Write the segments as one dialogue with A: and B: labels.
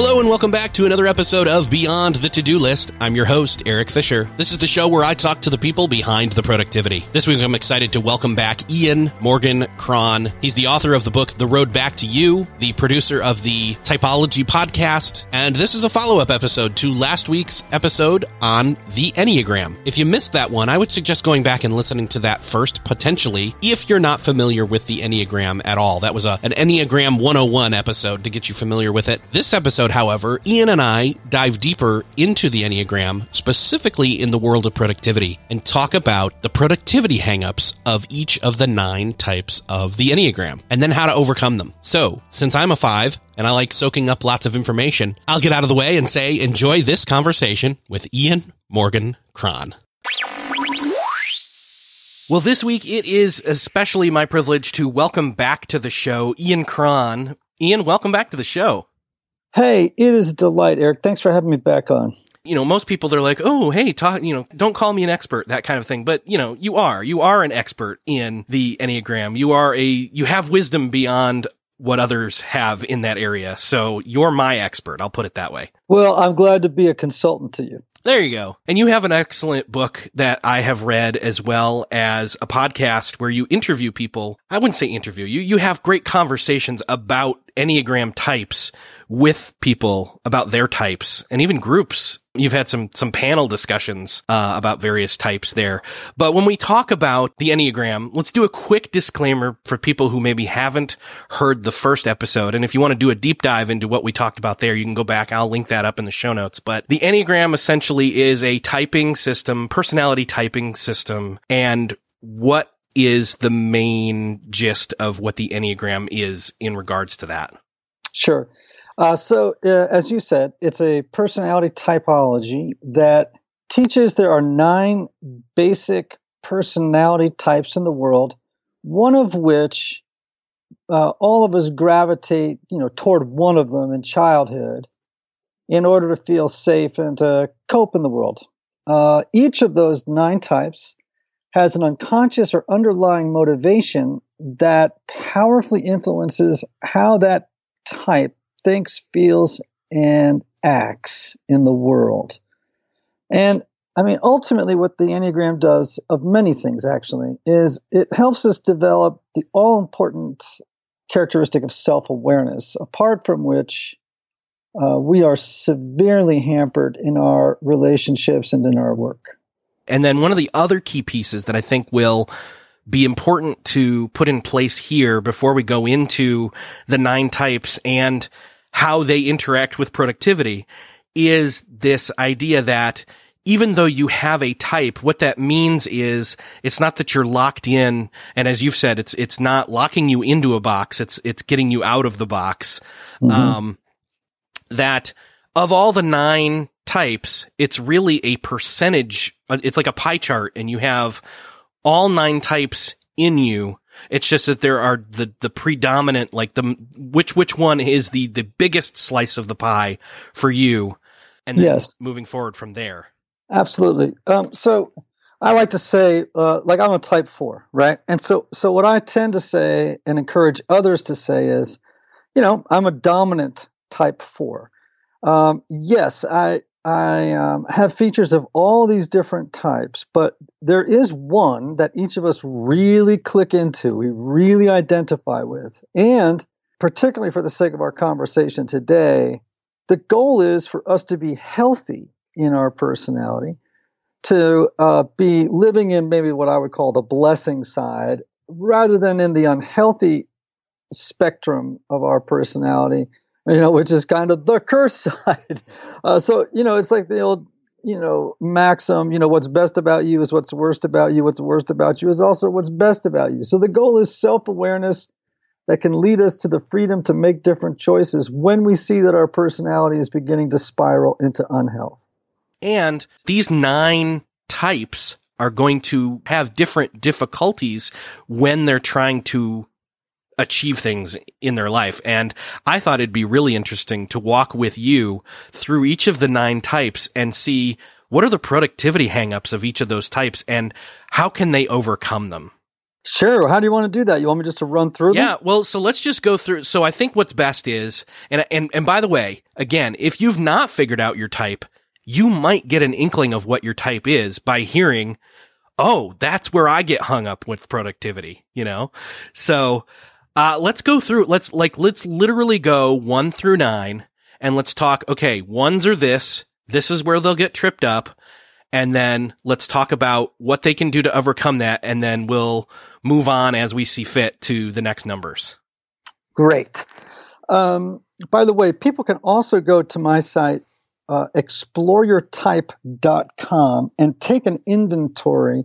A: Hello and welcome back to another episode of Beyond the To Do List. I'm your host, Eric Fisher. This is the show where I talk to the people behind the productivity. This week I'm excited to welcome back Ian Morgan Cron. He's the author of the book The Road Back to You, the producer of the Typology podcast, and this is a follow up episode to last week's episode on the Enneagram. If you missed that one, I would suggest going back and listening to that first, potentially, if you're not familiar with the Enneagram at all. That was a, an Enneagram 101 episode to get you familiar with it. This episode, however, Ian and I dive deeper into the Enneagram, specifically in the world of productivity, and talk about the productivity hangups of each of the nine types of the Enneagram, and then how to overcome them. So, since I'm a five, and I like soaking up lots of information, I'll get out of the way and say enjoy this conversation with Ian Morgan Cron. Well, this week it is especially my privilege to welcome back to the show Ian Cron. Ian, welcome back to the show.
B: Hey, it is a delight, Eric. Thanks for having me back on.
A: You know, most people they're like, "Oh, hey, talk, you know, don't call me an expert," that kind of thing. But, you know, you are. You are an expert in the Enneagram. You are a you have wisdom beyond what others have in that area. So, you're my expert. I'll put it that way.
B: Well, I'm glad to be a consultant to you.
A: There you go. And you have an excellent book that I have read as well as a podcast where you interview people. I wouldn't say interview you. You have great conversations about Enneagram types with people about their types and even groups. You've had some, some panel discussions, uh, about various types there. But when we talk about the Enneagram, let's do a quick disclaimer for people who maybe haven't heard the first episode. And if you want to do a deep dive into what we talked about there, you can go back. I'll link that up in the show notes. But the Enneagram essentially is a typing system, personality typing system. And what is the main gist of what the Enneagram is in regards to that?
B: Sure. Uh, so, uh, as you said, it's a personality typology that teaches there are nine basic personality types in the world, one of which uh, all of us gravitate, you know, toward one of them in childhood in order to feel safe and to cope in the world. Uh, each of those nine types has an unconscious or underlying motivation that powerfully influences how that type thinks, feels, and acts in the world. And I mean, ultimately, what the Enneagram does, of many things actually, is it helps us develop the all important characteristic of self awareness, apart from which uh, we are severely hampered in our relationships and in our work.
A: And then one of the other key pieces that I think will be important to put in place here before we go into the nine types and how they interact with productivity is this idea that even though you have a type, what that means is it's not that you're locked in. And as you've said, it's, it's not locking you into a box. It's, it's getting you out of the box. Mm-hmm. Um, that of all the nine types, it's really a percentage. It's like a pie chart and you have all nine types in you. It's just that there are the, the predominant, like the, which, which one is the, the biggest slice of the pie for you? And then
B: yes.
A: moving forward from there.
B: Absolutely. Um, so I like to say, uh, like I'm a type four, right? And so, so what I tend to say and encourage others to say is, you know, I'm a dominant type four. Um, yes, I I um, have features of all these different types, but there is one that each of us really click into, we really identify with, and particularly for the sake of our conversation today, the goal is for us to be healthy in our personality to uh, be living in maybe what I would call the blessing side rather than in the unhealthy spectrum of our personality, you know, which is kind of the curse side. Uh, so, you know, it's like the old, you know, maxim, you know, what's best about you is what's worst about you. What's worst about you is also what's best about you. So the goal is self awareness that can lead us to the freedom to make different choices when we see that our personality is beginning to spiral into unhealth.
A: And these nine types are going to have different difficulties when they're trying to achieve things in their life. And I thought it'd be really interesting to walk with you through each of the nine types and see what are the productivity hangups of each of those types and how can they overcome them?
B: Sure. How do you want to do that? You want me just to run through
A: Yeah, them? well, so let's just go through. So I think what's best is, and, and, and by the way, again, if you've not figured out your type, you might get an inkling of what your type is by hearing, oh, that's where I get hung up with productivity, you know? So, uh, let's go through, let's like, let's literally go one through nine and let's talk, okay, ones are this, this is where they'll get tripped up. And then let's talk about what they can do to overcome that. And then we'll move on as we see fit to the next numbers.
B: Great. Um, by the way, people can also go to my site, uh, exploreyourtype.com and take an inventory.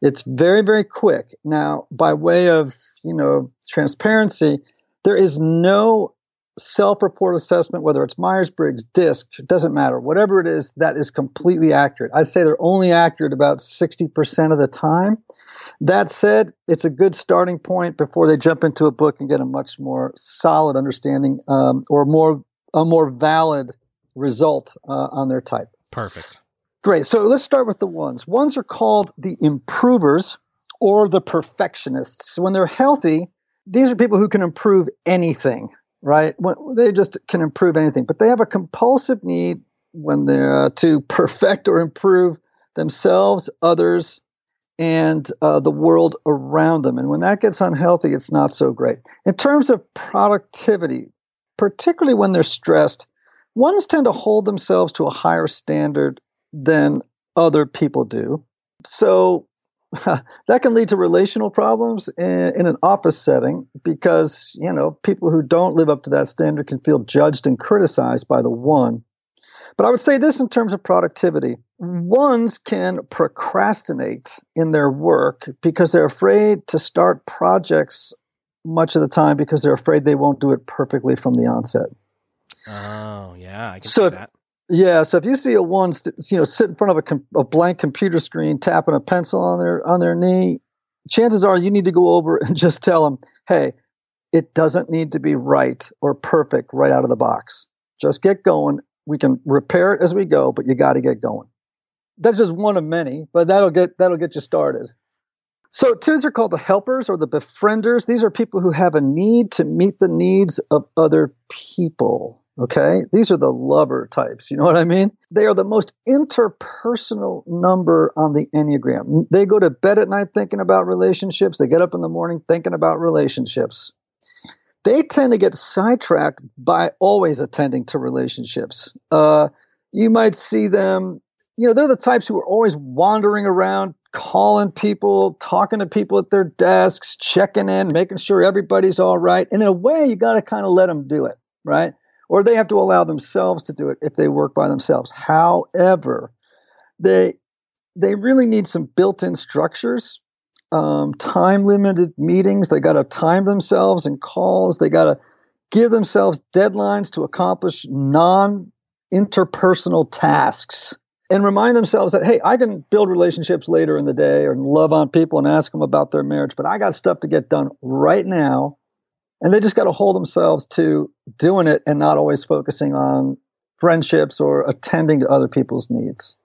B: It's very, very quick. Now, by way of, you know, transparency, there is no self-report assessment, whether it's Myers-Briggs, DISC, doesn't matter. Whatever it is, that is completely accurate. I'd say they're only accurate about 60% of the time. That said, it's a good starting point before they jump into a book and get a much more solid understanding um, or more a more valid result uh, on their type.
A: Perfect.
B: Great. So let's start with the ones. Ones are called the improvers or the perfectionists. When they're healthy, these are people who can improve anything, right? They just can improve anything, but they have a compulsive need when they're uh, to perfect or improve themselves, others, and uh, the world around them. And when that gets unhealthy, it's not so great. In terms of productivity, particularly when they're stressed, ones tend to hold themselves to a higher standard than other people do. So that can lead to relational problems in, in, an office setting because, you know, people who don't live up to that standard can feel judged and criticized by the one. But I would say this in terms of productivity ones can procrastinate in their work because they're afraid to start projects much of the time because they're afraid they won't do it perfectly from the onset.
A: Oh, yeah, I can so see that.
B: Yeah, so if you see a one, you know, sit in front of a, com- a blank computer screen, tapping a pencil on their on their knee, chances are you need to go over and just tell them, "Hey, it doesn't need to be right or perfect right out of the box. Just get going. We can repair it as we go, but you got to get going." That's just one of many, but that'll get that'll get you started. So twos are called the helpers or the befrienders. These are people who have a need to meet the needs of other people. Okay. These are the lover types. You know what I mean? They are the most interpersonal number on the Enneagram. They go to bed at night thinking about relationships. They get up in the morning thinking about relationships. They tend to get sidetracked by always attending to relationships. Uh, you might see them, you know, they're the types who are always wandering around, calling people, talking to people at their desks, checking in, making sure everybody's all right. And in a way, you got to kind of let them do it, right? Or they have to allow themselves to do it if they work by themselves. However, they they really need some built-in structures, um, time limited meetings. They got to time themselves and calls. They got to give themselves deadlines to accomplish non interpersonal tasks and remind themselves that hey i can build relationships later in the day or love on people and ask them about their marriage but i got stuff to get done right now and they just got to hold themselves to doing it and not always focusing on friendships or attending to other people's needs.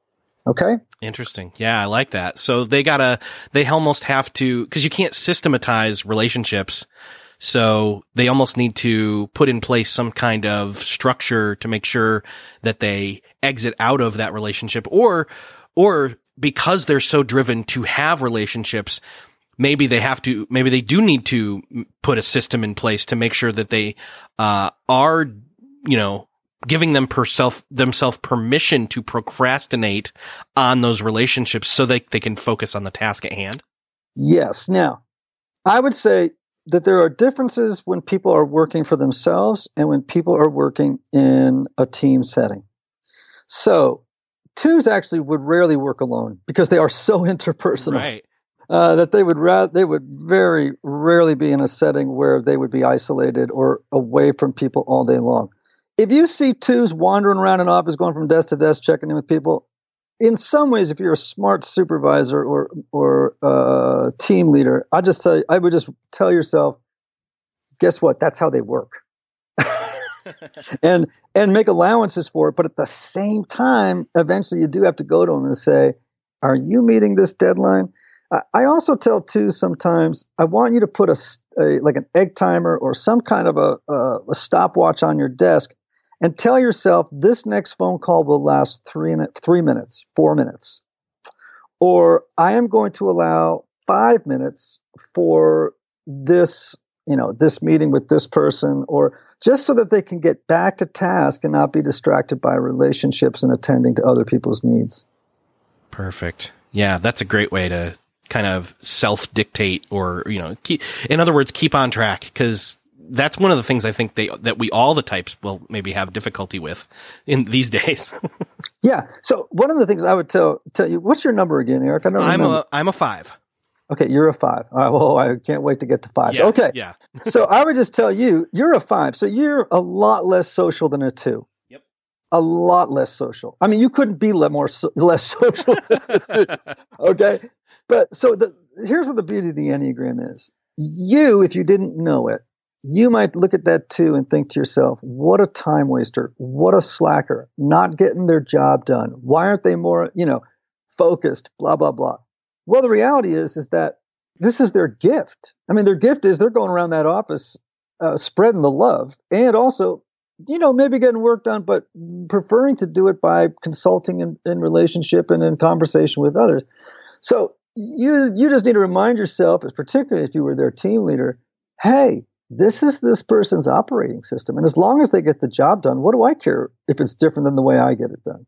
B: Okay.
A: Interesting. Yeah, I like that. So they gotta, they almost have to, cause you can't systematize relationships. So they almost need to put in place some kind of structure to make sure that they exit out of that relationship or, or because they're so driven to have relationships, maybe they have to, maybe they do need to put a system in place to make sure that they, uh, are, you know, giving them per self, themselves permission to procrastinate on those relationships so that they can focus on the task at hand?
B: Yes. Now, I would say that there are differences when people are working for themselves and when people are working in a team setting. So, twos actually would rarely work alone because they are so interpersonal.
A: Right.
B: Uh, that they would ra- they would very rarely be in a setting where they would be isolated or away from people all day long if you see twos wandering around an office, going from desk to desk, checking in with people, in some ways, if you're a smart supervisor or or uh, team leader, I just say I would just tell yourself, guess what? That's how they work, and and make allowances for it. But at the same time, eventually, you do have to go to them and say, "Are you meeting this deadline?" I also tell too sometimes I want you to put a, a, like an egg timer or some kind of a, a, a stopwatch on your desk and tell yourself this next phone call will last three, three minutes, four minutes. Or I am going to allow five minutes for this, you know, this meeting with this person, or just so that they can get back to task and not be distracted by relationships and attending to other people's needs.
A: Perfect. Yeah, that's a great way to kind of self dictate or, you know, keep, in other words, keep on track because that's one of the things I think they that we all the types will maybe have difficulty with in these days.
B: yeah. So one of the things I would tell tell you, what's your number again, Eric? I don't
A: I'm
B: remember.
A: a I'm a five.
B: Okay, you're a five. All right, well, I can't wait to get to five.
A: Yeah,
B: okay.
A: Yeah.
B: so I would just tell you, you're a five. So you're a lot less social than a two. A lot less social. I mean, you couldn't be more less social. okay. But so the here's what the beauty of the Enneagram is. You, if you didn't know it, you might look at that too and think to yourself, what a time waster, what a slacker, not getting their job done. Why aren't they more, you know, focused, blah, blah, blah. Well, the reality is, is that this is their gift. I mean, their gift is they're going around that office uh, spreading the love and also, you know, maybe getting work done, but preferring to do it by consulting in, in relationship and in conversation with others. So you you just need to remind yourself, particularly if you were their team leader, hey, this is this person's operating system. And as long as they get the job done, what do I care if it's different than the way I get it done?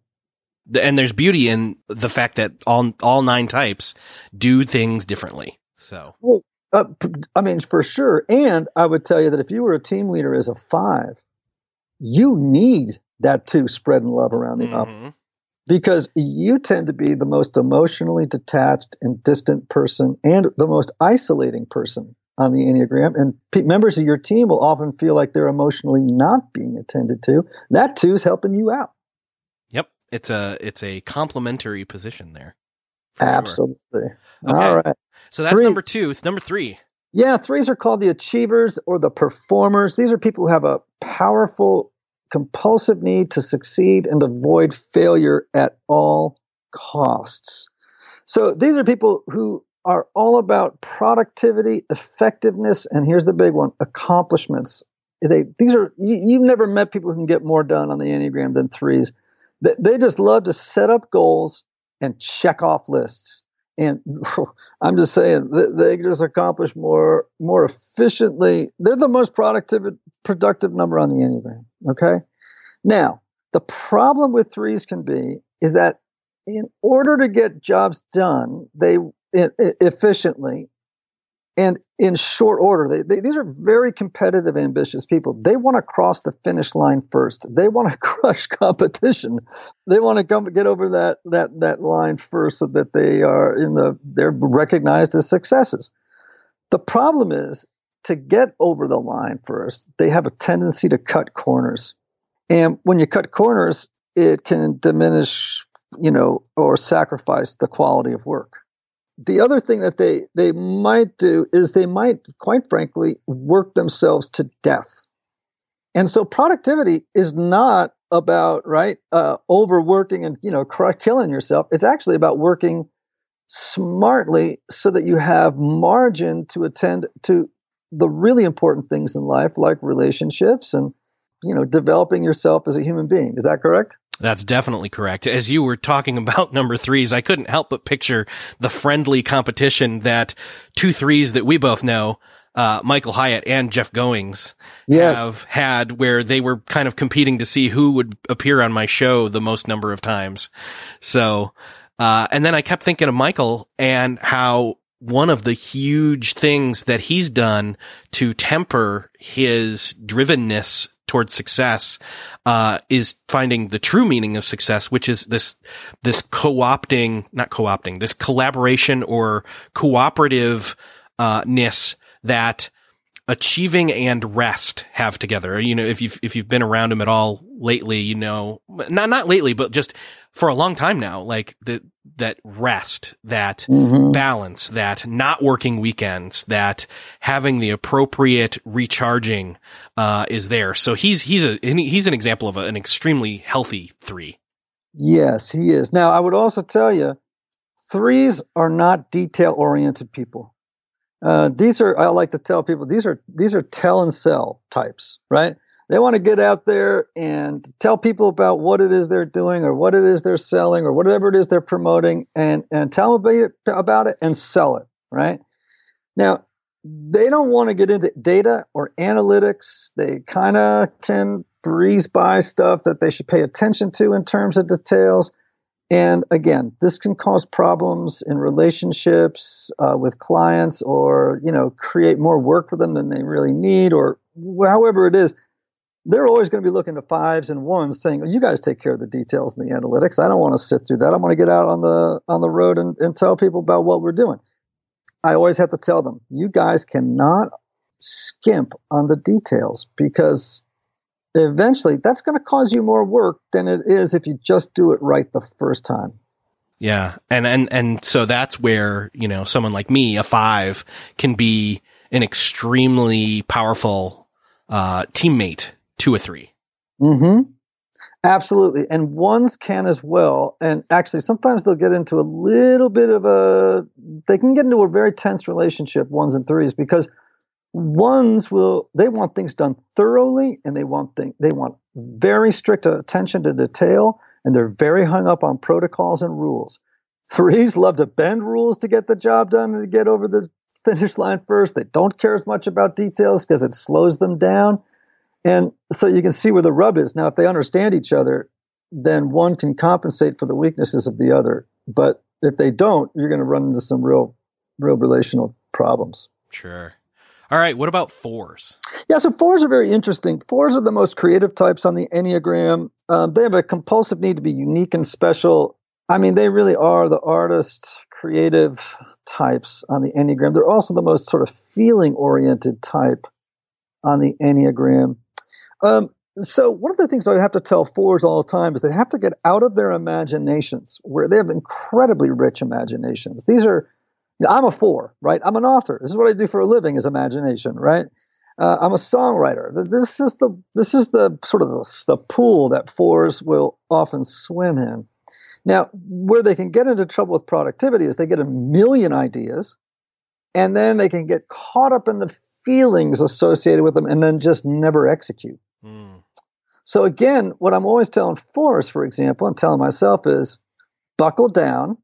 A: And there's beauty in the fact that all all nine types do things differently. So,
B: well, uh, I mean, for sure. And I would tell you that if you were a team leader as a five, you need that two spreading love around the mm-hmm. office because you tend to be the most emotionally detached and distant person and the most isolating person on the Enneagram, and p- members of your team will often feel like they're emotionally not being attended to. That too is helping you out.
A: Yep, it's a it's a complementary position there.
B: Absolutely.
A: Sure. Okay. All right. So that's threes. number two. It's number three.
B: Yeah, threes are called the achievers or the performers. These are people who have a powerful, compulsive need to succeed and avoid failure at all costs. So these are people who are all about productivity, effectiveness, and here's the big one: accomplishments. They these are you, have never met people who can get more done on the enneagram than threes. They, they just love to set up goals and check off lists. And I'm just saying they, just accomplish more more efficiently. They're the most productive productive number on the enneagram. Okay, now the problem with threes can be is that in order to get jobs done, they efficiently and in short order. They, they, these are very competitive, ambitious people. They want to cross the finish line first. They want to crush competition. They want to come get over that that that line first, so that they are in the they're recognized as successes. The problem is to get over the line first. They have a tendency to cut corners, and when you cut corners, it can diminish, you know, or sacrifice the quality of work the other thing that they they might do is they might quite frankly work themselves to death And so productivity is not about right uh, overworking and you know cr- killing yourself. It's actually about working smartly so that you have margin to attend to the really important things in life, like relationships and you know developing yourself as a human being. Is that correct?
A: That's definitely correct. As you were talking about number threes, I couldn't help but picture the friendly competition that two threes that we both know uh, Michael Hyatt and Jeff Goins
B: yes.
A: have had where they were kind of competing to see who would appear on my show the most number of times. So, uh, and then I kept thinking of Michael and how one of the huge things that he's done to temper his drivenness towards success, uh, is finding the true meaning of success, which is this, this co-opting, not co-opting, this collaboration or cooperative, uh, ness that achieving and rest have together. You know, if you've, if you've been around him at all lately, you know, not, not lately, but just for a long time now, like the, that rest, that mm-hmm. balance, that not working weekends, that having the appropriate recharging, uh, is there. So he's, he's a, he's an example of a, an extremely healthy three.
B: Yes, he is. Now, I would also tell you, threes are not detail oriented people. Uh, these are I like to tell people these are these are tell and sell types, right? They want to get out there and tell people about what it is they're doing or what it is they're selling or whatever it is they're promoting and and tell them about it, and sell it, right? Now, they don't want to get into data or analytics. They kind of can breeze by stuff that they should pay attention to in terms of details. And again, this can cause problems in relationships uh, with clients or, you know, create more work for them than they really need or however it is. They're always going to be looking to fives and ones saying, you guys take care of the details and the analytics. I don't want to sit through that. I want to get out on the, on the road and, and tell people about what we're doing. I always have to tell them, you guys cannot skimp on the details because eventually that's going to cause you more work than it is if you just do it right the first time.
A: Yeah. And, and, and so that's where, you know, someone like me, a five can be an extremely powerful, uh, teammate to or 3
B: hmm Absolutely. And ones can as well. And actually, sometimes they'll get into a little bit of a, they can get into a very tense relationship, ones and threes, because ones will they want things done thoroughly and they want thing, they want very strict attention to detail and they're very hung up on protocols and rules. Threes love to bend rules to get the job done and to get over the finish line first. They don't care as much about details because it slows them down and so you can see where the rub is now if they understand each other then one can compensate for the weaknesses of the other but if they don't you're going to run into some real real relational problems
A: sure all right. What about fours?
B: Yeah, so fours are very interesting. Fours are the most creative types on the Enneagram. Um, they have a compulsive need to be unique and special. I mean, they really are the artist, creative types on the Enneagram. They're also the most sort of feeling oriented type on the Enneagram. Um, so, one of the things I have to tell fours all the time is they have to get out of their imaginations, where they have incredibly rich imaginations. These are I'm a four, right? I'm an author. This is what I do for a living is imagination, right? Uh, I'm a songwriter. This is the this is the sort of the, the pool that fours will often swim in. Now, where they can get into trouble with productivity is they get a million ideas, and then they can get caught up in the feelings associated with them, and then just never execute. Mm. So again, what I'm always telling fours, for example, and telling myself is, buckle down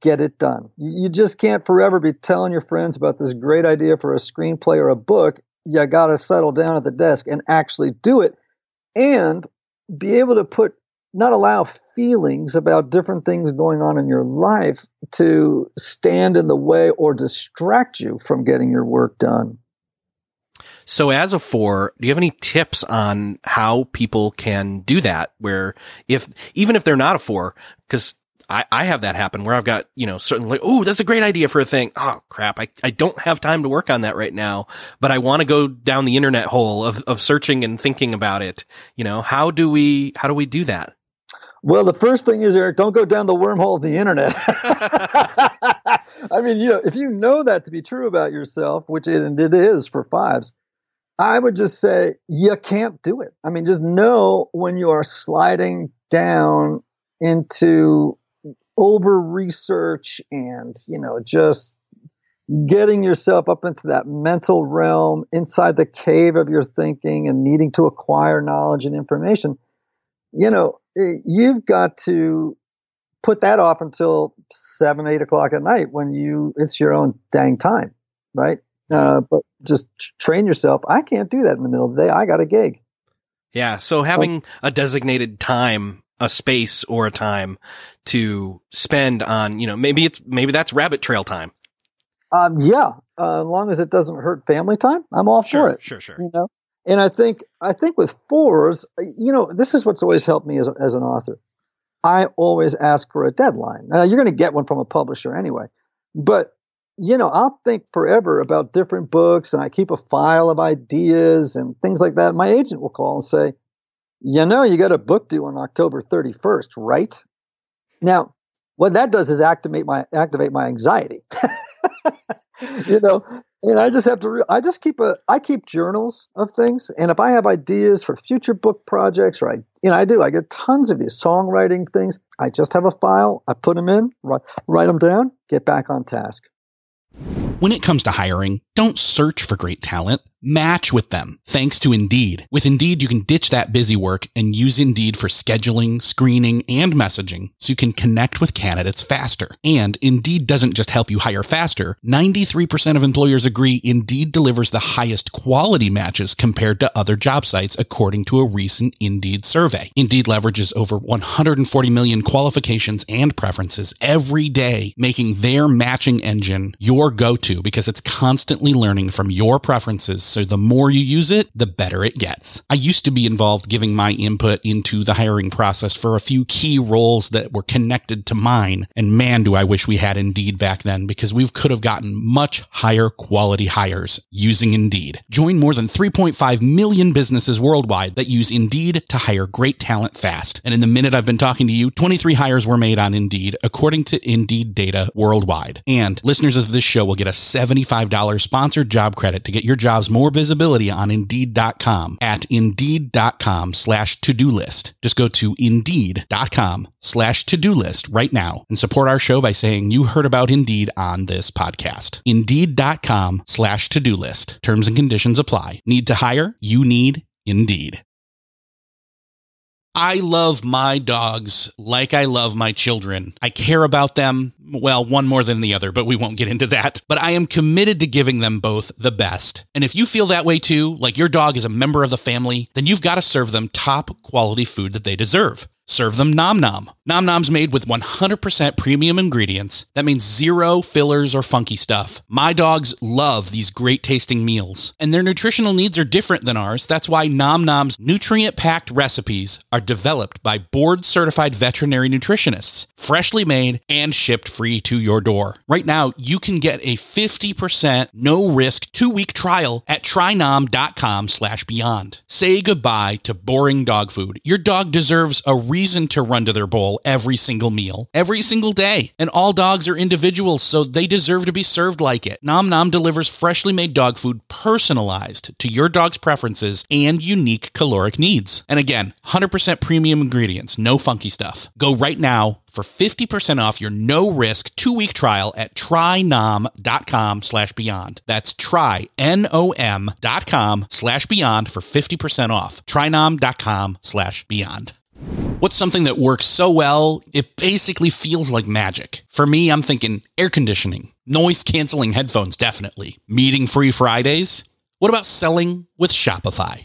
B: get it done. You just can't forever be telling your friends about this great idea for a screenplay or a book. You got to settle down at the desk and actually do it and be able to put, not allow feelings about different things going on in your life to stand in the way or distract you from getting your work done.
A: So as a four, do you have any tips on how people can do that? Where if, even if they're not a four, because I, I have that happen where I've got, you know, certainly, oh, that's a great idea for a thing. Oh crap. I, I don't have time to work on that right now, but I want to go down the internet hole of, of searching and thinking about it. You know, how do we, how do we do that?
B: Well, the first thing is, Eric, don't go down the wormhole of the internet. I mean, you know, if you know that to be true about yourself, which it, it is for fives, I would just say you can't do it. I mean, just know when you are sliding down into over research and, you know, just getting yourself up into that mental realm inside the cave of your thinking and needing to acquire knowledge and information, you know, eh, you've got to put that off until seven, eight o'clock at night when you it's your own dang time, right? Uh, but just train yourself. I can't do that in the middle of the day. I got a gig.
C: Yeah. So having a designated time, a space or a time to spend on, you know, maybe it's, maybe that's rabbit trail time.
B: Um, yeah. Uh, as long as it doesn't hurt family time, I'm all
C: sure,
B: for it.
C: Sure, sure.
B: You know, and I think, I think with fours, you know, this is what's always helped me as, as an author. I always ask for a deadline. Now you're going to get one from a publisher anyway, but you know, I'll think forever about different books and I keep a file of ideas and things like that. My agent will call and say, you know, you got a book due on October 31st, right? Now, what that does is activate my activate my anxiety. you know, and I just have to. Re- I just keep a. I keep journals of things, and if I have ideas for future book projects, or I, you know, I do. I get tons of these songwriting things. I just have a file. I put them in, write, write them down, get back on task.
C: When it comes to hiring, don't search for great talent match with them thanks to Indeed. With Indeed, you can ditch that busy work and use Indeed for scheduling, screening, and messaging so you can connect with candidates faster. And Indeed doesn't just help you hire faster. 93% of employers agree Indeed delivers the highest quality matches compared to other job sites according to a recent Indeed survey. Indeed leverages over 140 million qualifications and preferences every day, making their matching engine your go-to because it's constantly learning from your preferences so the more you use it, the better it gets. I used to be involved giving my input into the hiring process for a few key roles that were connected to mine. And man, do I wish we had Indeed back then because we could have gotten much higher quality hires using Indeed. Join more than 3.5 million businesses worldwide that use Indeed to hire great talent fast. And in the minute I've been talking to you, 23 hires were made on Indeed according to Indeed data worldwide. And listeners of this show will get a $75 sponsored job credit to get your jobs more visibility on Indeed.com at Indeed.com slash to-do list. Just go to Indeed.com slash to-do list right now and support our show by saying you heard about Indeed on this podcast. Indeed.com slash to-do list. Terms and conditions apply. Need to hire? You need Indeed. I love my dogs like I love my children. I care about them. Well, one more than the other, but we won't get into that. But I am committed to giving them both the best. And if you feel that way too, like your dog is a member of the family, then you've got to serve them top quality food that they deserve. Serve them Nom Nom. Nom Nom's made with 100% premium ingredients. That means zero fillers or funky stuff. My dogs love these great tasting meals, and their nutritional needs are different than ours. That's why Nom Nom's nutrient packed recipes are developed by board certified veterinary nutritionists, freshly made and shipped free to your door. Right now, you can get a 50% no risk two week trial at trynom.com slash beyond. Say goodbye to boring dog food. Your dog deserves a reason to run to their bowl every single meal, every single day. And all dogs are individuals, so they deserve to be served like it. Nom Nom delivers freshly made dog food personalized to your dog's preferences and unique caloric needs. And again, 100% premium ingredients, no funky stuff. Go right now for 50% off your no-risk two-week trial at trynom.com slash beyond. That's try, N-O-M dot com slash beyond for 50% off. trynom.com slash beyond. What's something that works so well, it basically feels like magic? For me, I'm thinking air conditioning, noise canceling headphones, definitely. Meeting free Fridays? What about selling with Shopify?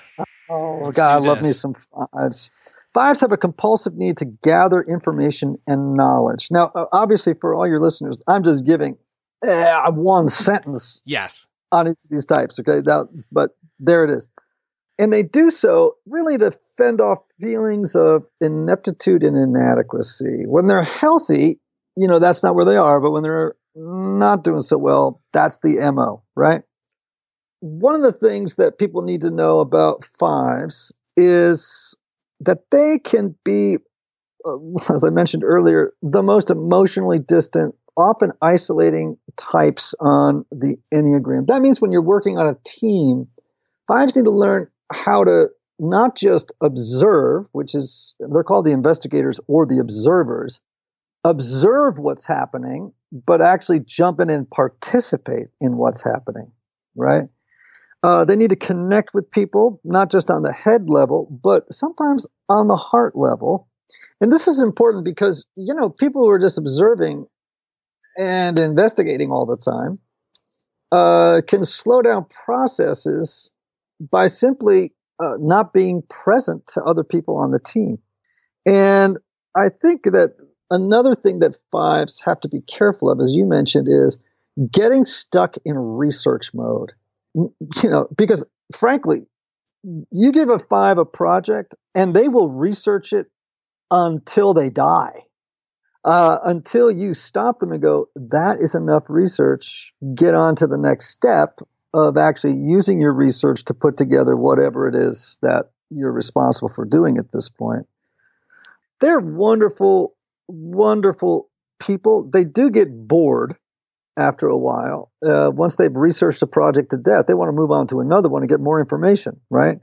B: Oh
A: Let's
B: God, I love me some fives. Fives have a compulsive need to gather information and knowledge. Now, uh, obviously, for all your listeners, I'm just giving uh, one sentence
A: Yes.
B: on each of these types. Okay, now, but there it is, and they do so really to fend off feelings of ineptitude and inadequacy. When they're healthy, you know that's not where they are, but when they're not doing so well, that's the mo, right? One of the things that people need to know about fives is that they can be, uh, as I mentioned earlier, the most emotionally distant, often isolating types on the Enneagram. That means when you're working on a team, fives need to learn how to not just observe, which is, they're called the investigators or the observers, observe what's happening, but actually jump in and participate in what's happening, right? Uh, they need to connect with people, not just on the head level, but sometimes on the heart level. And this is important because, you know, people who are just observing and investigating all the time uh, can slow down processes by simply uh, not being present to other people on the team. And I think that another thing that fives have to be careful of, as you mentioned, is getting stuck in research mode. You know, because frankly, you give a five a project and they will research it until they die. Uh, until you stop them and go, that is enough research, get on to the next step of actually using your research to put together whatever it is that you're responsible for doing at this point. They're wonderful, wonderful people. They do get bored after a while. Uh, once they've researched a project to death, they want to move on to another one and get more information, right?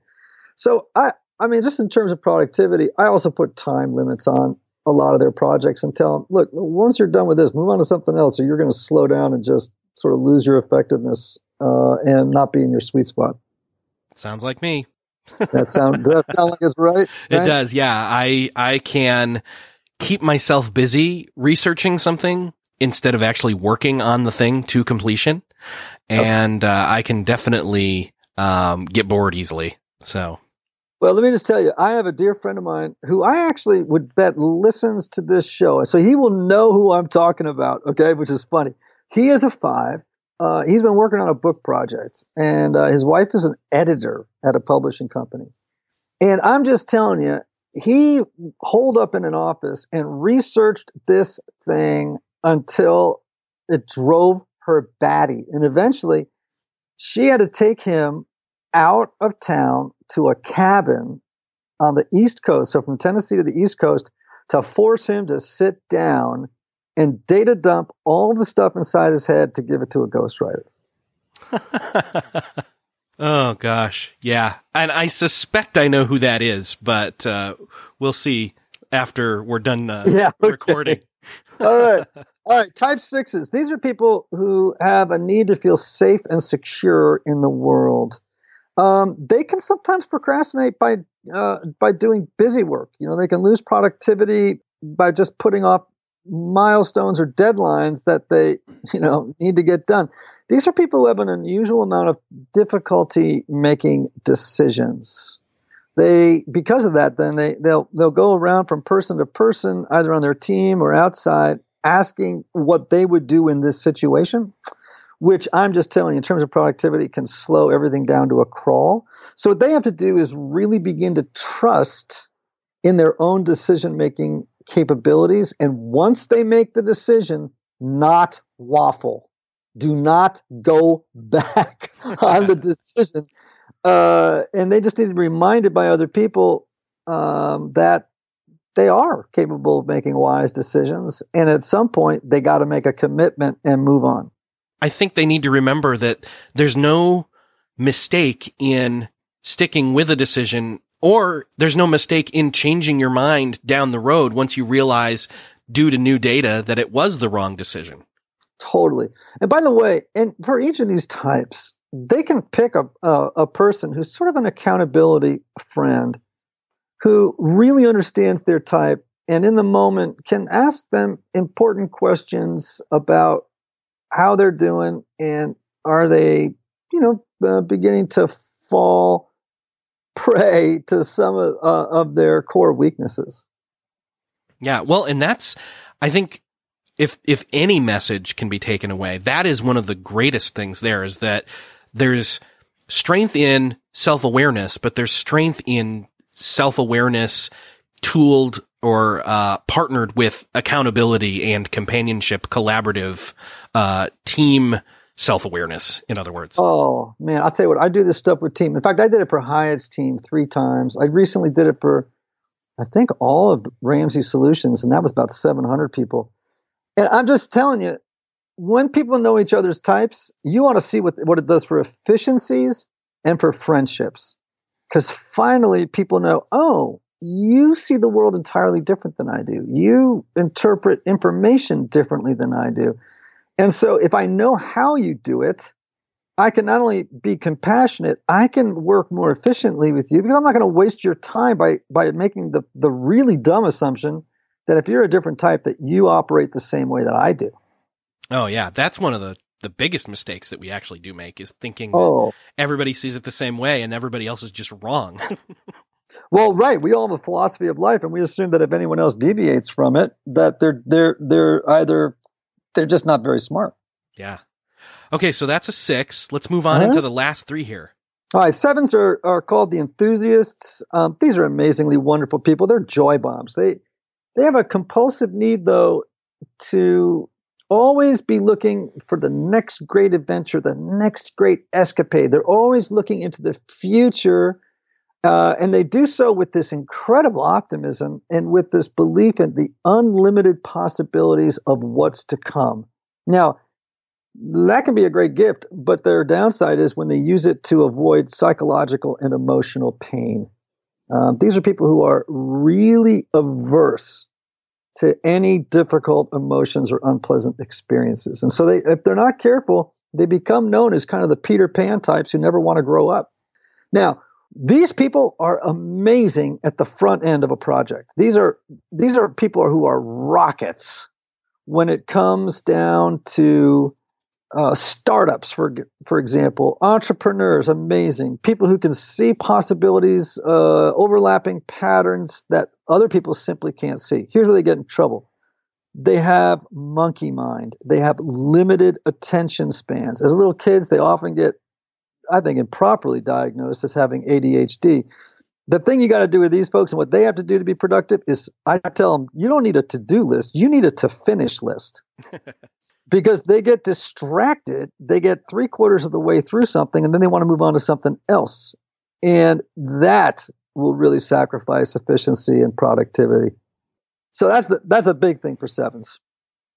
B: So I, I mean, just in terms of productivity, I also put time limits on a lot of their projects and tell them, look, once you're done with this, move on to something else, or you're going to slow down and just sort of lose your effectiveness uh, and not be in your sweet spot.
A: Sounds like me.
B: That sound does that sound like it's right?
A: It does. Yeah. I, I can keep myself busy researching something instead of actually working on the thing to completion. And, uh, I can definitely, um, get bored easily. So
B: Well, let me just tell you, I have a dear friend of mine who I actually would bet listens to this show. So he will know who I'm talking about, okay, which is funny. He is a five. Uh, he's been working on a book project, and uh, his wife is an editor at a publishing company. And I'm just telling you, he holed up in an office and researched this thing until it drove her batty. And eventually, she had to take him out of town to a cabin on the East Coast, so from Tennessee to the East Coast, to force him to sit down and data dump all the stuff inside his head to give it to a ghostwriter.
A: oh gosh. Yeah. And I suspect I know who that is, but, uh, we'll see after we're done, uh,
B: Yeah, okay.
A: recording.
B: All right. All right. Type sixes. These are people who have a need to feel safe and secure in the world. Um, they can sometimes procrastinate by uh, by doing busy work. You know, they can lose productivity by just putting off milestones or deadlines that they you know need to get done. These are people who have an unusual amount of difficulty making decisions. They because of that, then they they'll they'll go around from person to person, either on their team or outside, asking what they would do in this situation which I'm just telling you, in terms of productivity, can slow everything down to a crawl. So what they have to do is really begin to trust in their own decision making capabilities. And once they make the decision, not waffle. Do not go back on the decision. Uh, and they just need to be reminded by other people um, that they are capable of making wise decisions. And at some point, they got to make a commitment and move on.
A: I think they need to remember that there's no mistake in sticking with a decision Or there's no mistake in changing your mind down the road once you realize due to new data that it was the wrong decision.
B: Totally. And by the way, and for each of these types, they can pick a, a, a person who's sort of an accountability friend who really understands their type and in the moment can ask them important questions about how they're doing and are they, you know, uh, beginning to fall prey to some of, uh, of their core weaknesses.
A: Yeah, well, and that's I think if if any message can be taken away, that is one of the greatest things there is that there's strength in self-awareness, but there's strength in self-awareness tooled or uh, partnered with accountability and companionship, collaborative uh, team self awareness. In other words.
B: Oh man, I'll tell you what. I do this stuff with team. In fact, I did it for Hyatt's team three times. I recently did it for, I think, all of Ramsey Solutions, and that was about 700 people. And I'm just telling you, when people know each other's types, you want to see what what it does for efficiencies and for friendships. Because finally, people know, oh, you see the world entirely different than I do. You interpret information differently than I do. And so if I know how you do it, I can not only be compassionate, I can work more efficiently with you because I'm not going to waste your time by by making the the really dumb assumption that if you're a different type that you operate the same way that I do.
A: Oh yeah, that's one of the the biggest mistakes that we actually do make is thinking
B: oh.
A: everybody sees it the same way and everybody else is just wrong.
B: Well, right. We all have a philosophy of life, and we assume that if anyone else deviates from it, that they're they're they're either they're just not very smart.
A: Yeah. Okay, so that's a six. Let's move on uh-huh. into the last three here.
B: All right, sevens are, are called the enthusiasts. Um, these are amazingly wonderful people. They're joy bombs. They they have a compulsive need though to always be looking for the next great adventure, the next great escapade. They're always looking into the future uh, and they do so with this incredible optimism and with this belief in the unlimited possibilities of what's to come. Now, that can be a great gift, but their downside is when they use it to avoid psychological and emotional pain. Um, these are people who are really averse to any difficult emotions or unpleasant experiences. And so they, if they're not careful, they become known as kind of the Peter Pan types who never want to grow up. Now, these people are amazing at the front end of a project. These are these are people who are rockets when it comes down to uh, startups, for for example, entrepreneurs, amazing people who can see possibilities, uh, overlapping patterns that other people simply can't see. Here's where they get in trouble. They have monkey mind. They have limited attention spans. As little kids, they often get I think, improperly diagnosed as having ADHD. The thing you got to do with these folks and what they have to do to be productive is I tell them, you don't need a to do list, you need a to finish list. because they get distracted. They get three quarters of the way through something and then they want to move on to something else. And that will really sacrifice efficiency and productivity. So that's the, that's a big thing for sevens.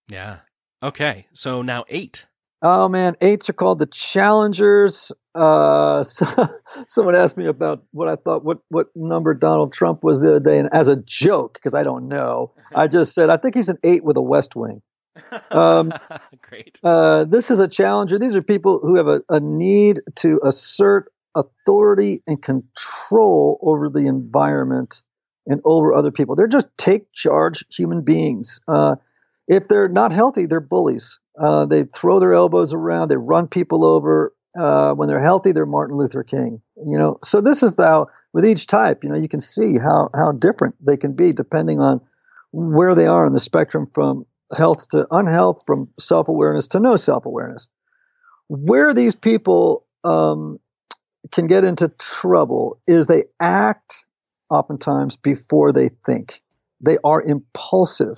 A: Yeah. Okay. So now eight.
B: Oh man, eights are called the challengers. Uh, so, someone asked me about what I thought what what number Donald Trump was the other day, and as a joke, because I don't know, I just said I think he's an eight with a West Wing.
A: Um, Great.
B: Uh, this is a challenger. These are people who have a, a need to assert authority and control over the environment and over other people. They're just take charge human beings. Uh, if they're not healthy, they're bullies. Uh, they throw their elbows around. They run people over. Uh, when they're healthy, they're Martin Luther King. You know, so this is how with each type, you know, you can see how how different they can be depending on where they are in the spectrum from health to unhealth, from self awareness to no self awareness. Where these people um, can get into trouble is they act oftentimes before they think. They are impulsive.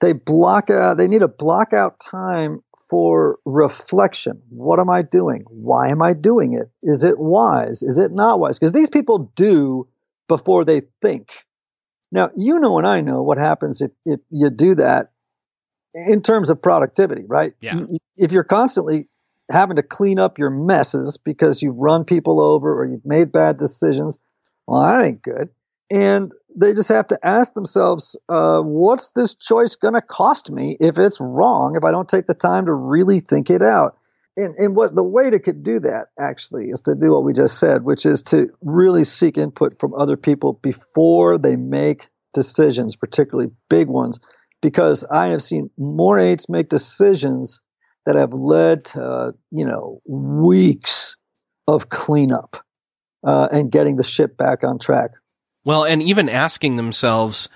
B: They block out they need a block out time for reflection. What am i doing? Why am i doing it? Is it wise? Is it not wise? Because these people do before they think. Now you know and i know what happens if, if you do that in terms of productivity right
A: yeah.
B: if you're constantly having to clean up your messes because you've run people over or you've made bad decisions Well, that ain't good. And they just have to ask themselves, uh, what's this choice going to cost me if it's wrong, if I don't take the time to really think it out? And, and what the way to could do that actually is to do what we just said, which is to really seek input from other people before they make decisions, particularly big ones, because I have seen more eights make decisions that have led to, you know, weeks of cleanup uh, and getting the ship back on track.
A: Well, and even asking themselves,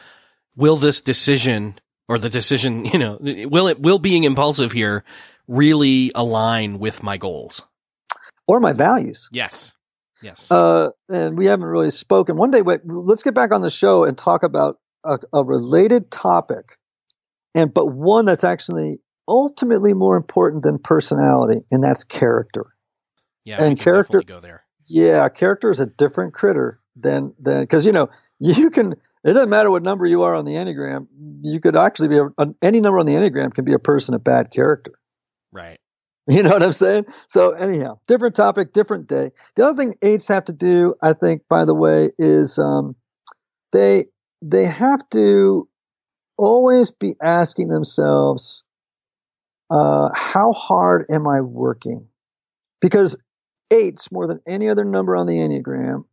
A: will this decision or the decision, you know, will it, will being impulsive here really align with my goals
B: or my values?
A: Yes. Yes.
B: Uh, and we haven't really spoken. One day, wait, let's get back on the show and talk about a, a related topic, and but one that's actually ultimately more important than personality, and that's character.
A: Yeah, and character go there.
B: Yeah, character is a different critter than than because you know you can. It doesn't matter what number you are on the enneagram. You could actually be a, any number on the enneagram can be a person of bad character.
A: Right.
B: You know what I'm saying? So anyhow, different topic, different day. The other thing eights have to do, I think, by the way, is um, they they have to always be asking themselves, uh, how hard am I working? Because eights, more than any other number on the Enneagram,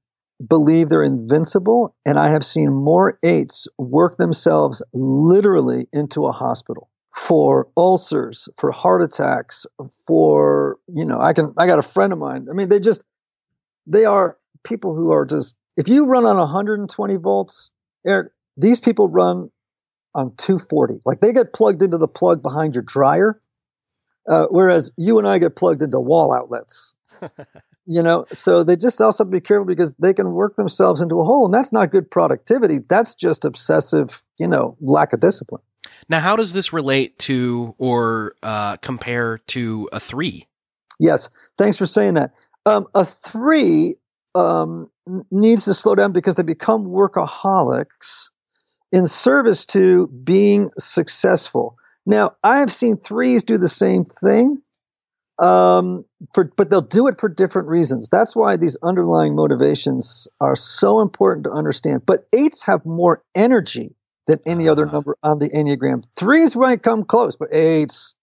B: believe they're invincible. And I have seen more eights work themselves literally into a hospital for ulcers, for heart attacks, for, you know, I can, I got a friend of mine. I mean, they just, they are people who are just, if you run on 120 volts, Eric, these people run on 240. Like they get plugged into the plug behind your dryer, uh, whereas you and I get plugged into wall outlets. you know, so they just also have to be careful because they can work themselves into a hole, and that's not good productivity. That's just obsessive, you know, lack of discipline.
A: Now, how does this relate to or uh, compare to a three?
B: Yes, thanks for saying that. Um, a three um, needs to slow down because they become workaholics in service to being successful. Now, I have seen threes do the same thing, um, for but they'll do it for different reasons. That's why these underlying motivations are so important to understand. But eights have more energy than any other ah. number on the enneagram. Threes might come close, but eights,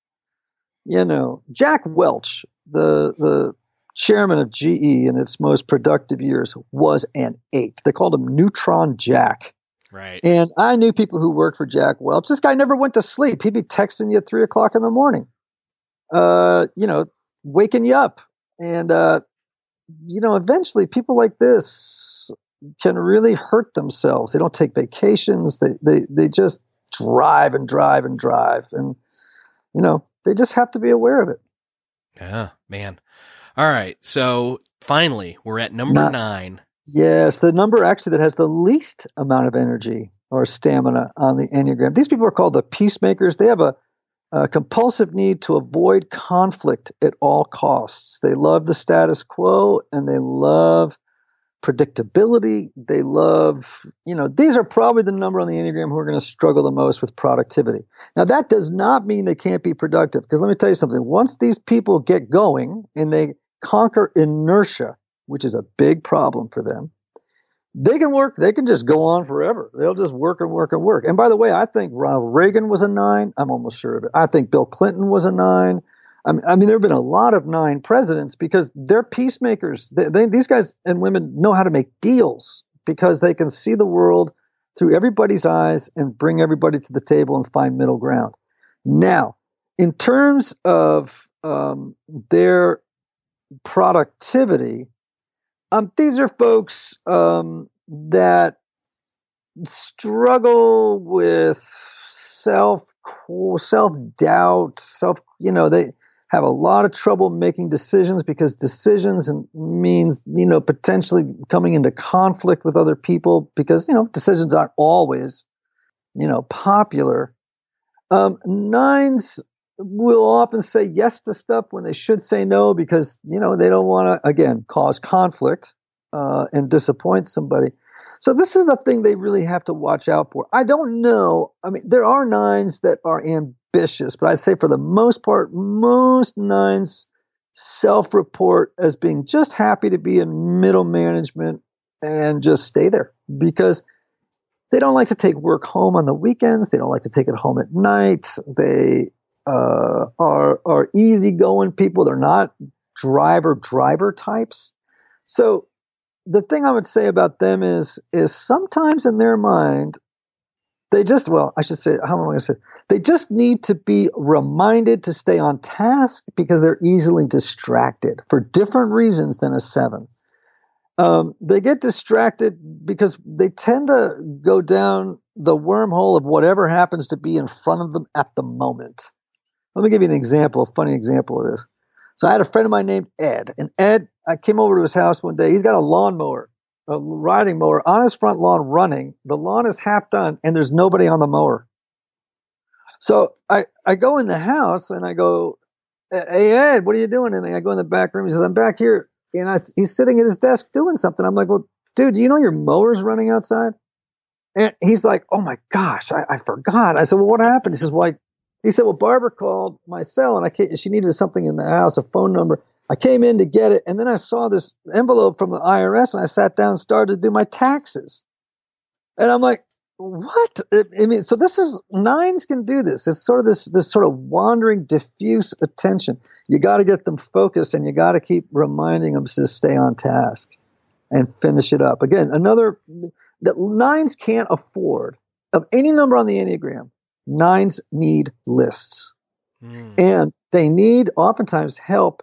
B: you know, Jack Welch, the the chairman of GE in its most productive years, was an eight. They called him Neutron Jack.
A: Right.
B: And I knew people who worked for Jack Welch. This guy never went to sleep. He'd be texting you at three o'clock in the morning, uh, you know, waking you up. And, uh, you know, eventually people like this can really hurt themselves. They don't take vacations. They, they, they just drive and drive and drive. And, you know, they just have to be aware of it.
A: Yeah, man. All right. So finally, we're at number Not, nine.
B: Yes, the number actually that has the least amount of energy or stamina on the Enneagram. These people are called the peacemakers. They have a, a compulsive need to avoid conflict at all costs. They love the status quo and they love predictability. They love, you know, these are probably the number on the Enneagram who are going to struggle the most with productivity. Now, that does not mean they can't be productive, because let me tell you something. Once these people get going and they conquer inertia, which is a big problem for them. They can work, they can just go on forever. They'll just work and work and work. And by the way, I think Ronald Reagan was a nine. I'm almost sure of it. I think Bill Clinton was a nine. I mean, I mean there have been a lot of nine presidents because they're peacemakers. They, they, these guys and women know how to make deals because they can see the world through everybody's eyes and bring everybody to the table and find middle ground. Now, in terms of um, their productivity, um, these are folks um, that struggle with self self doubt, self you know they have a lot of trouble making decisions because decisions means you know potentially coming into conflict with other people because you know decisions aren't always you know popular. Um, nines will often say yes to stuff when they should say no because you know they don't want to again cause conflict uh, and disappoint somebody. So this is the thing they really have to watch out for. I don't know. I mean, there are nines that are ambitious, but I'd say for the most part, most nines self-report as being just happy to be in middle management and just stay there because they don't like to take work home on the weekends. They don't like to take it home at night. They uh, are are easygoing people. They're not driver driver types. So the thing I would say about them is is sometimes in their mind they just well I should say how am I going to say they just need to be reminded to stay on task because they're easily distracted for different reasons than a seven. Um, they get distracted because they tend to go down the wormhole of whatever happens to be in front of them at the moment. Let me give you an example, a funny example of this. So I had a friend of mine named Ed, and Ed, I came over to his house one day. He's got a lawnmower, a riding mower on his front lawn running. The lawn is half done, and there's nobody on the mower. So I, I go in the house and I go, Hey Ed, what are you doing? And I go in the back room. He says, I'm back here. And I, he's sitting at his desk doing something. I'm like, Well, dude, do you know your mower's running outside? And he's like, Oh my gosh, I, I forgot. I said, Well, what happened? He says, Well, I he said, "Well, Barbara called my cell, and I came, she needed something in the house, a phone number. I came in to get it, and then I saw this envelope from the IRS, and I sat down and started to do my taxes. And I'm like, what? I mean, so this is nines can do this. It's sort of this this sort of wandering, diffuse attention. You got to get them focused, and you got to keep reminding them to stay on task and finish it up. Again, another that nines can't afford of any number on the enneagram nines need lists. Mm. And they need oftentimes help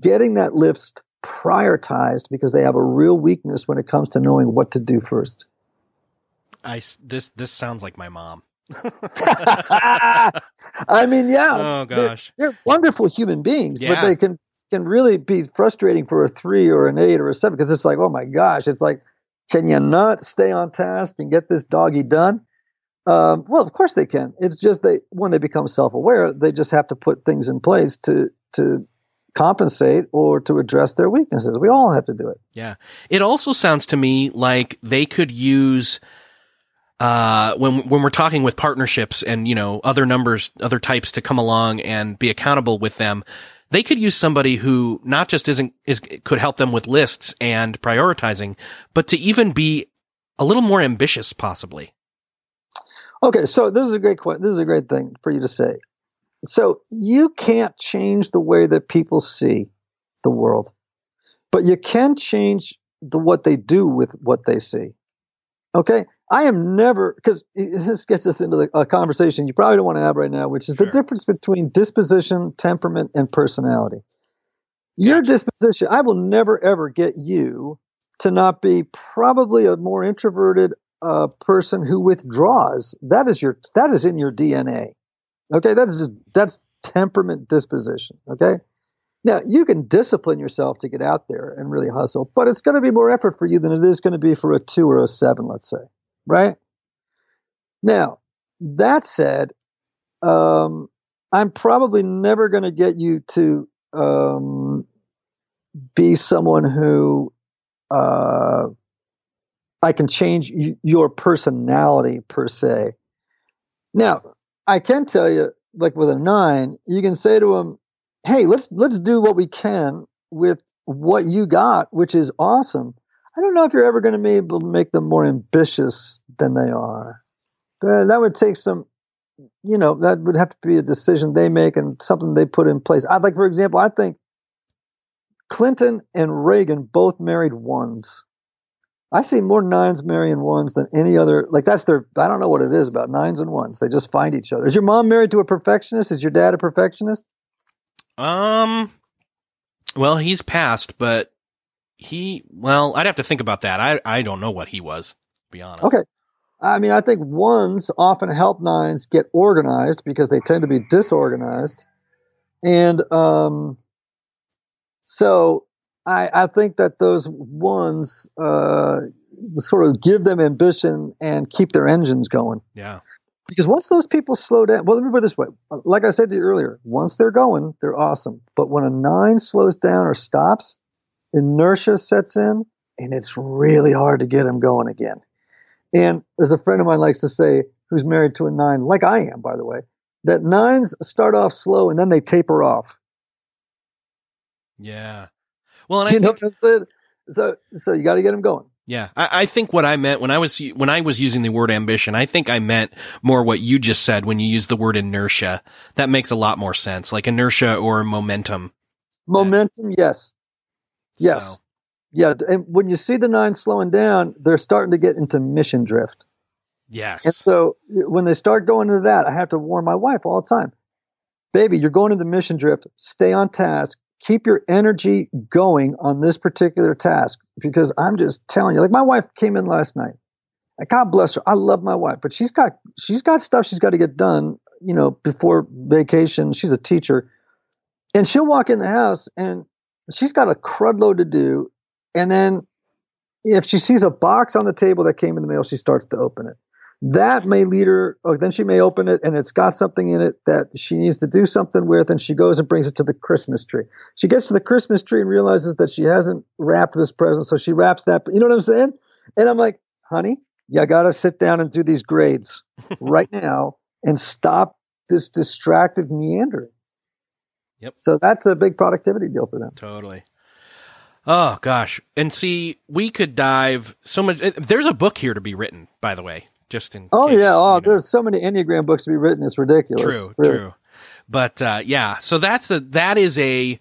B: getting that list prioritized because they have a real weakness when it comes to knowing what to do first.
A: I this this sounds like my mom.
B: I mean, yeah.
A: Oh gosh,
B: they're, they're wonderful human beings, yeah. but they can can really be frustrating for a three or an eight or a seven because it's like, oh my gosh, it's like, can you not stay on task and get this doggy done? Um, well, of course they can. It's just they when they become self-aware, they just have to put things in place to to compensate or to address their weaknesses. We all have to do it.
A: Yeah. It also sounds to me like they could use uh, when when we're talking with partnerships and you know other numbers, other types to come along and be accountable with them, they could use somebody who not just isn't is could help them with lists and prioritizing, but to even be a little more ambitious, possibly.
B: Okay, so this is a great question. This is a great thing for you to say. So you can't change the way that people see the world, but you can change the what they do with what they see. Okay, I am never because this gets us into the, a conversation you probably don't want to have right now, which is sure. the difference between disposition, temperament, and personality. Your disposition, I will never ever get you to not be probably a more introverted, a person who withdraws. That is your that is in your DNA. Okay, that's just that's temperament disposition. Okay. Now you can discipline yourself to get out there and really hustle, but it's going to be more effort for you than it is going to be for a two or a seven, let's say, right? Now that said, um, I'm probably never going to get you to um, be someone who uh, I can change y- your personality per se. Now, I can tell you, like with a nine, you can say to them, "Hey, let's let's do what we can with what you got, which is awesome." I don't know if you're ever going to be able to make them more ambitious than they are. But that would take some, you know, that would have to be a decision they make and something they put in place. I'd like, for example, I think Clinton and Reagan both married ones. I see more nines marrying ones than any other. Like that's their. I don't know what it is about nines and ones. They just find each other. Is your mom married to a perfectionist? Is your dad a perfectionist?
A: Um. Well, he's passed, but he. Well, I'd have to think about that. I I don't know what he was. be honest.
B: Okay. I mean, I think ones often help nines get organized because they tend to be disorganized, and um. So I, I think that those ones uh, sort of give them ambition and keep their engines going.
A: Yeah.
B: Because once those people slow down, well, let me put it this way. Like I said to you earlier, once they're going, they're awesome. But when a nine slows down or stops, inertia sets in, and it's really hard to get them going again. And as a friend of mine likes to say, who's married to a nine, like I am, by the way, that nines start off slow and then they taper off.
A: Yeah. Well, and
B: you
A: I
B: know
A: think,
B: what I'm saying? So, so you got to get them going.
A: Yeah, I, I, think what I meant when I was when I was using the word ambition, I think I meant more what you just said when you use the word inertia. That makes a lot more sense, like inertia or momentum.
B: Momentum, yes, yes, so. yeah. And when you see the nine slowing down, they're starting to get into mission drift.
A: Yes.
B: And so when they start going into that, I have to warn my wife all the time, baby, you're going into mission drift. Stay on task keep your energy going on this particular task because I'm just telling you, like my wife came in last night. And God bless her. I love my wife, but she's got she's got stuff she's got to get done, you know, before vacation. She's a teacher. And she'll walk in the house and she's got a crud load to do. And then if she sees a box on the table that came in the mail, she starts to open it that may lead her or then she may open it and it's got something in it that she needs to do something with and she goes and brings it to the christmas tree. She gets to the christmas tree and realizes that she hasn't wrapped this present so she wraps that you know what i'm saying? And i'm like honey you gotta sit down and do these grades right now and stop this distracted meandering.
A: Yep.
B: So that's a big productivity deal for them.
A: Totally. Oh gosh. And see, we could dive so much. Eh, there's a book here to be written, by the way just in
B: oh
A: case,
B: yeah oh you know. there's so many enneagram books to be written. It's ridiculous.
A: True really. true. But uh, yeah. So that's a that is a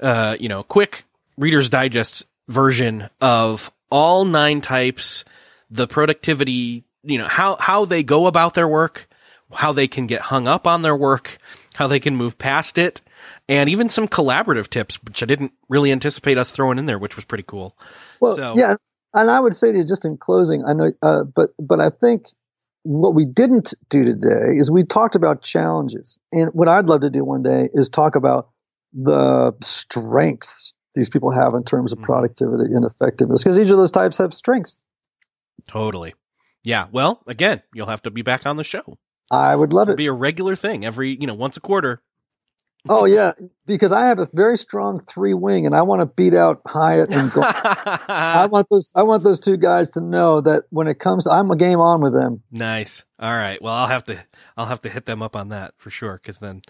A: uh, you know quick reader's digest version of all nine types the productivity you know how how they go about their work how they can get hung up on their work how they can move past it and even some collaborative tips which i didn't really anticipate us throwing in there which was pretty cool.
B: Well, so yeah, and I would say to you, just in closing, I know, uh, but but I think what we didn't do today is we talked about challenges, and what I'd love to do one day is talk about the strengths these people have in terms of mm-hmm. productivity and effectiveness, because each of those types have strengths.
A: Totally. Yeah. Well, again, you'll have to be back on the show.
B: I would love
A: It'll
B: it.
A: Be a regular thing every, you know, once a quarter
B: oh yeah, because I have a very strong three wing, and I want to beat out Hyatt and I want those. I want those two guys to know that when it comes, I'm a game on with them.
A: Nice. All right. Well, I'll have to. I'll have to hit them up on that for sure, because then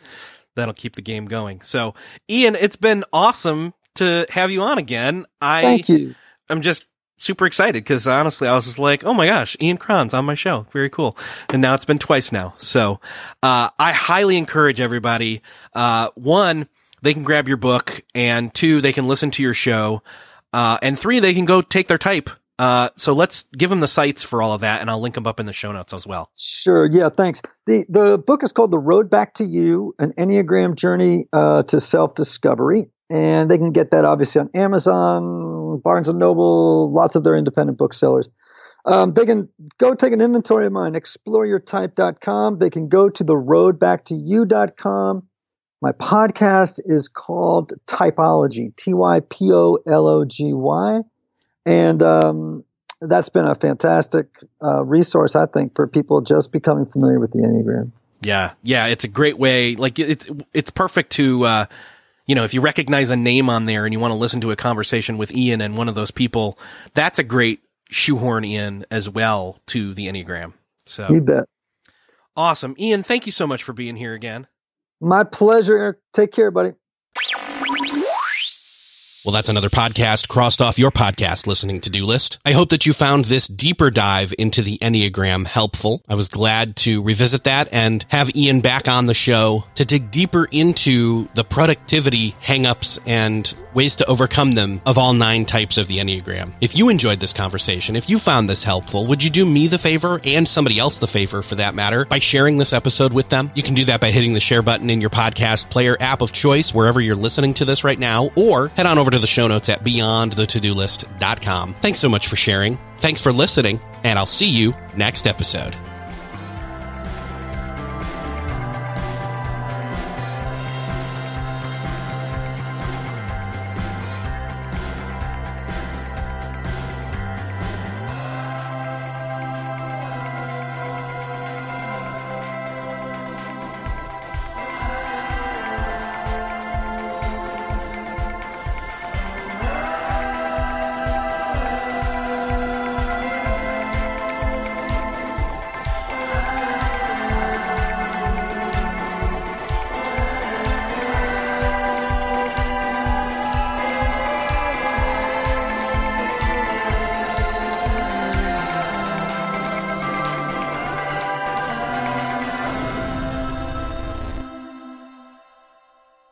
A: that'll keep the game going. So, Ian, it's been awesome to have you on again. I
B: thank you.
A: I'm just super excited because honestly, I was just like, oh my gosh, Ian Cron's on my show. Very cool. And now it's been twice now. So, uh, I highly encourage everybody, uh, one, they can grab your book and two, they can listen to your show. Uh, and three, they can go take their type. Uh, so let's give them the sites for all of that and I'll link them up in the show notes as well.
B: Sure. Yeah. Thanks. The, the book is called The Road Back to You, an Enneagram Journey, uh, to Self Discovery and they can get that obviously on Amazon, Barnes and Noble, lots of their independent booksellers. Um, they can go take an inventory of mine, exploreyourtype.com. They can go to the road back to roadbacktoyou.com. My podcast is called Typology, T Y P O L O G Y. And um, that's been a fantastic uh, resource, I think, for people just becoming familiar with the Enneagram.
A: Yeah, yeah, it's a great way. Like it's it's perfect to uh, you know, if you recognize a name on there and you want to listen to a conversation with Ian and one of those people, that's a great shoehorn in as well to the Enneagram. So
B: you bet.
A: Awesome. Ian, thank you so much for being here again.
B: My pleasure. Take care, buddy.
C: Well, that's another podcast crossed off your podcast listening to do list. I hope that you found this deeper dive into the Enneagram helpful. I was glad to revisit that and have Ian back on the show to dig deeper into the productivity hangups and ways to overcome them of all nine types of the Enneagram. If you enjoyed this conversation, if you found this helpful, would you do me the favor and somebody else the favor for that matter by sharing this episode with them? You can do that by hitting the share button in your podcast player app of choice, wherever you're listening to this right now, or head on over to the show notes at beyondthetodolist.com. Thanks so much for sharing. Thanks for listening, and I'll see you next episode.